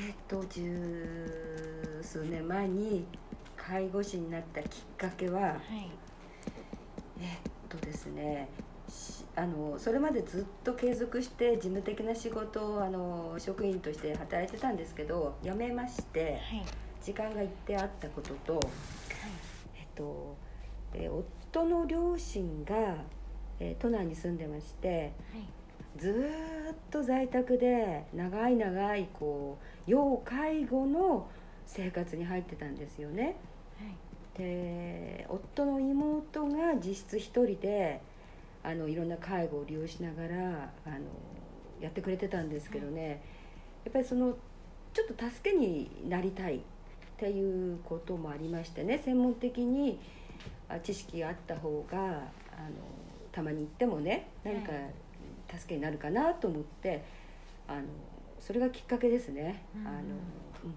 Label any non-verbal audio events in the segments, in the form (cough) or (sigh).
ーっと十数年前に介護士になったきっかけははい。えーっとですねしあのそれまでずっと継続して事務的な仕事をあの職員として働いてたんですけど辞めましてはい。時間が一定あったことと、えっとえー夫の両親が、えー都内に住んでましてはいずーっと在宅で長い長いこう要介護の生活に入ってたんですよね。はい。で夫の妹が実質一人であのいろんな介護を利用しながらあのやってくれてたんですけどね、やっぱりそのちょっと助けになりたいっていうこともありましてね。専門的にあ知識があった方があのたまに行ってもね何かはい助けになるかなと思ってあのそれがきっかけですね。うんあのうん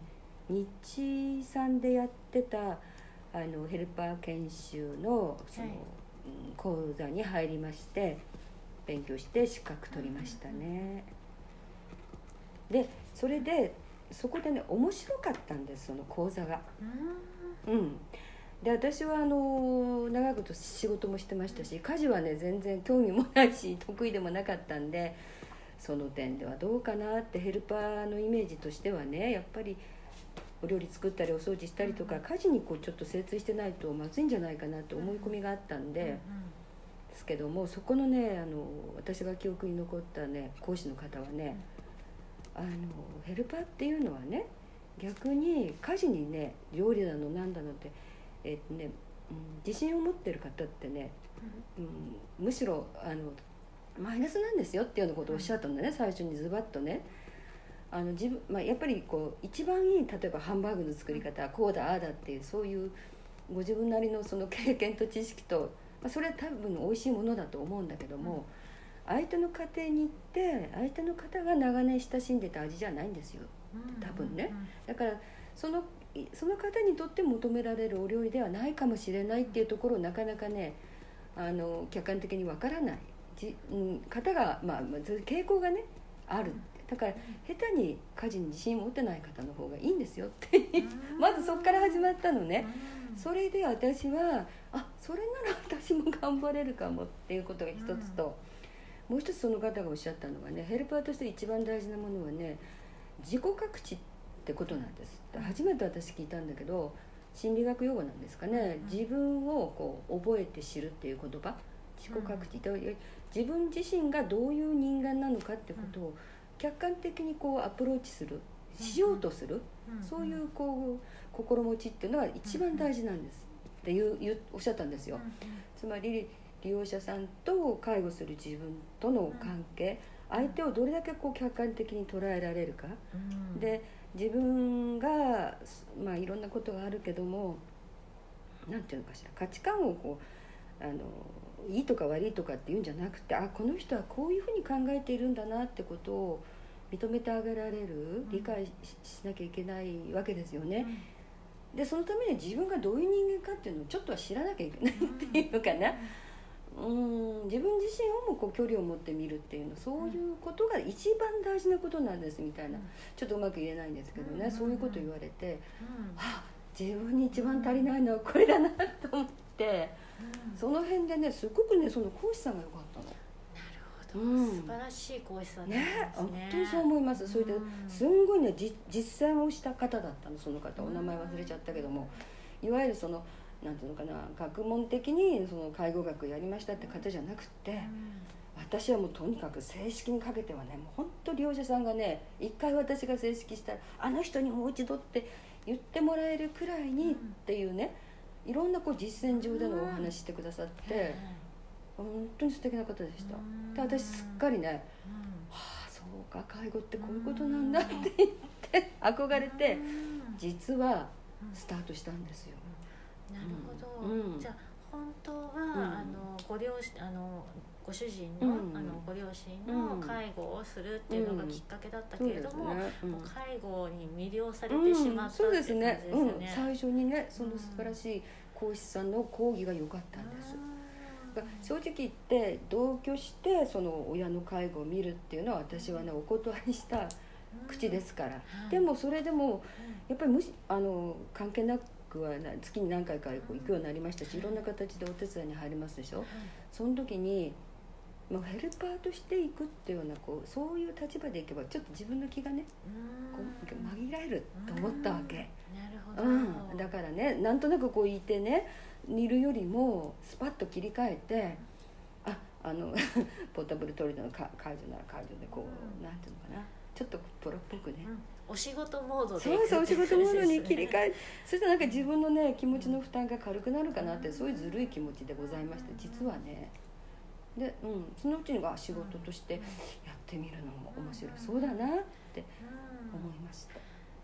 日産でやってたあのヘルパー研修のその、はいうん講座に入りまして勉強して資格取りましたね。でそれでそこでね面白かったんですその講座が。ううん、で私はあの長いこと仕事もしてましたし家事はね全然興味もないし (laughs) 得意でもなかったんでその点ではどうかなってヘルパーのイメージとしてはねやっぱりお料理作ったりお掃除したりとか家事にこうちょっと精通してないとまずいんじゃないかなと思い込みがあったんんで、ですけどもそこのねあの私が記憶に残ったね講師の方はね、あのヘルパーっていうのはね逆に家事にね料理だのなんだのって、えっとねうん、自信を持ってる方ってね、うん、むしろあのマイナスなんですよっていうようなことをおっしゃったんだね、最初にズバッとね。あの自分まあ、やっぱりこう一番いい例えばハンバーグの作り方こうだああだっていうそういうご自分なりのその経験と知識と、まあ、それは多分美味しいものだと思うんだけども、相手の家庭に行って相手の方が長年親しんでた味じゃないんですよ。多分ね。だからそのいその方にとって求められるお料理ではないかもしれないっていうところをなかなかねあの客観的にわからない。じ、うん、方が、まあ、傾向がねある。だから下手に家事に自信持ってない方の方がいいんですよって。まずそこから始まったのね。それで私はあそれなら私も頑張れるかもっていうことが一つと、もう一つその方がおっしゃったのはねヘルパーとして一番大事なものはね自己覚知ってことなんです。初めて私聞いたんだけど心理学用語なんですかね。うん。自分をこう覚えて知るっていう言葉。自己覚知、自分自身がどういう人間なのかってことを客観的にこうアプローチする。しようとする、そういうこう心持ちっていうのが一番大事なんです。っていうおっしゃったんですよ。つまり利用者さんと介護する自分との関係、相手をどれだけこう客観的に捉えられるか、で自分が、まあ、いろんなことがあるけどもなんていうのかしら価値観をこうあのいいとか悪いとかっていうんじゃなくてあこの人はこういうふうに考えているんだなってことを認めてあげられる理解ししなきゃいけないわけですよね。でそのために自分がどういう人間かっていうのをちょっとは知らなきゃいけないっていうのかな。うん自分自身をもこう距離を持ってみるっていうのそういうことが一番大事なことなんですみたいなちょっとうまく言えないんですけどね、うん。そういうこと言われてあ自分に一番足りないのはこれだなと思ってその辺でねすごくねその講師さんが良かったの。うん。素晴らしい講師さんだね。ね本当にそう思います。それでうん。すんごいねじ実践をした方だったのその方。お名前忘れちゃったけども。いわゆるそのなんていうのかな学問的にその介護学やりましたって方じゃなくて私はもうとにかく正式にかけてはねもう本当利用者さんがね一回私が正式したらあの人にもう一度って言ってもらえるくらいにっていうねいろんなこう実践上でのお話してくださって本当に素敵な方でした。で私すっかりねはあそうか介護ってこういうことなんだって言って憧れて実はスタートしたんですよ。なるほど、うん。じゃあ本当は、ん。あのご両親あのご主人の,、うん。あのご両親うん。の介護をするっていうのがきっかけだったけれども、介護に魅了されてしまったってですね。最初にねその素晴らしい講師さんの講義が良かったんです。正直言って同居してその親の介護を見るっていうのは私はねお断りした口ですから、い。でもそれでもうん。やっぱりむしあの関係なくはない月に何回か行くようになりましたしい。ろんな形でお手伝いに入りますでしょ？はい。その時に、まあ、ヘルパーとして行くっていうようなこうそういう立場で行けばちょっと自分の気がねこう紛らえると思ったわけ。なるほど、うん、だからねなんとなくこういてね煮るよりもスパッと切り替えてああの (laughs) ポータブルトイレのか解除なら解除でこう、うん。なんていうのかなちょっとプロっぽくね、うん。お仕事モードでそうそうお仕事モードに (laughs) 切り替え。えそしてなんか自分のね気持ちの負担が軽くなるかなってそういうずるい気持ちでございまして実はね。で、うん、そのうちにあ仕事としてやってみるのも面白そうだなって思いました。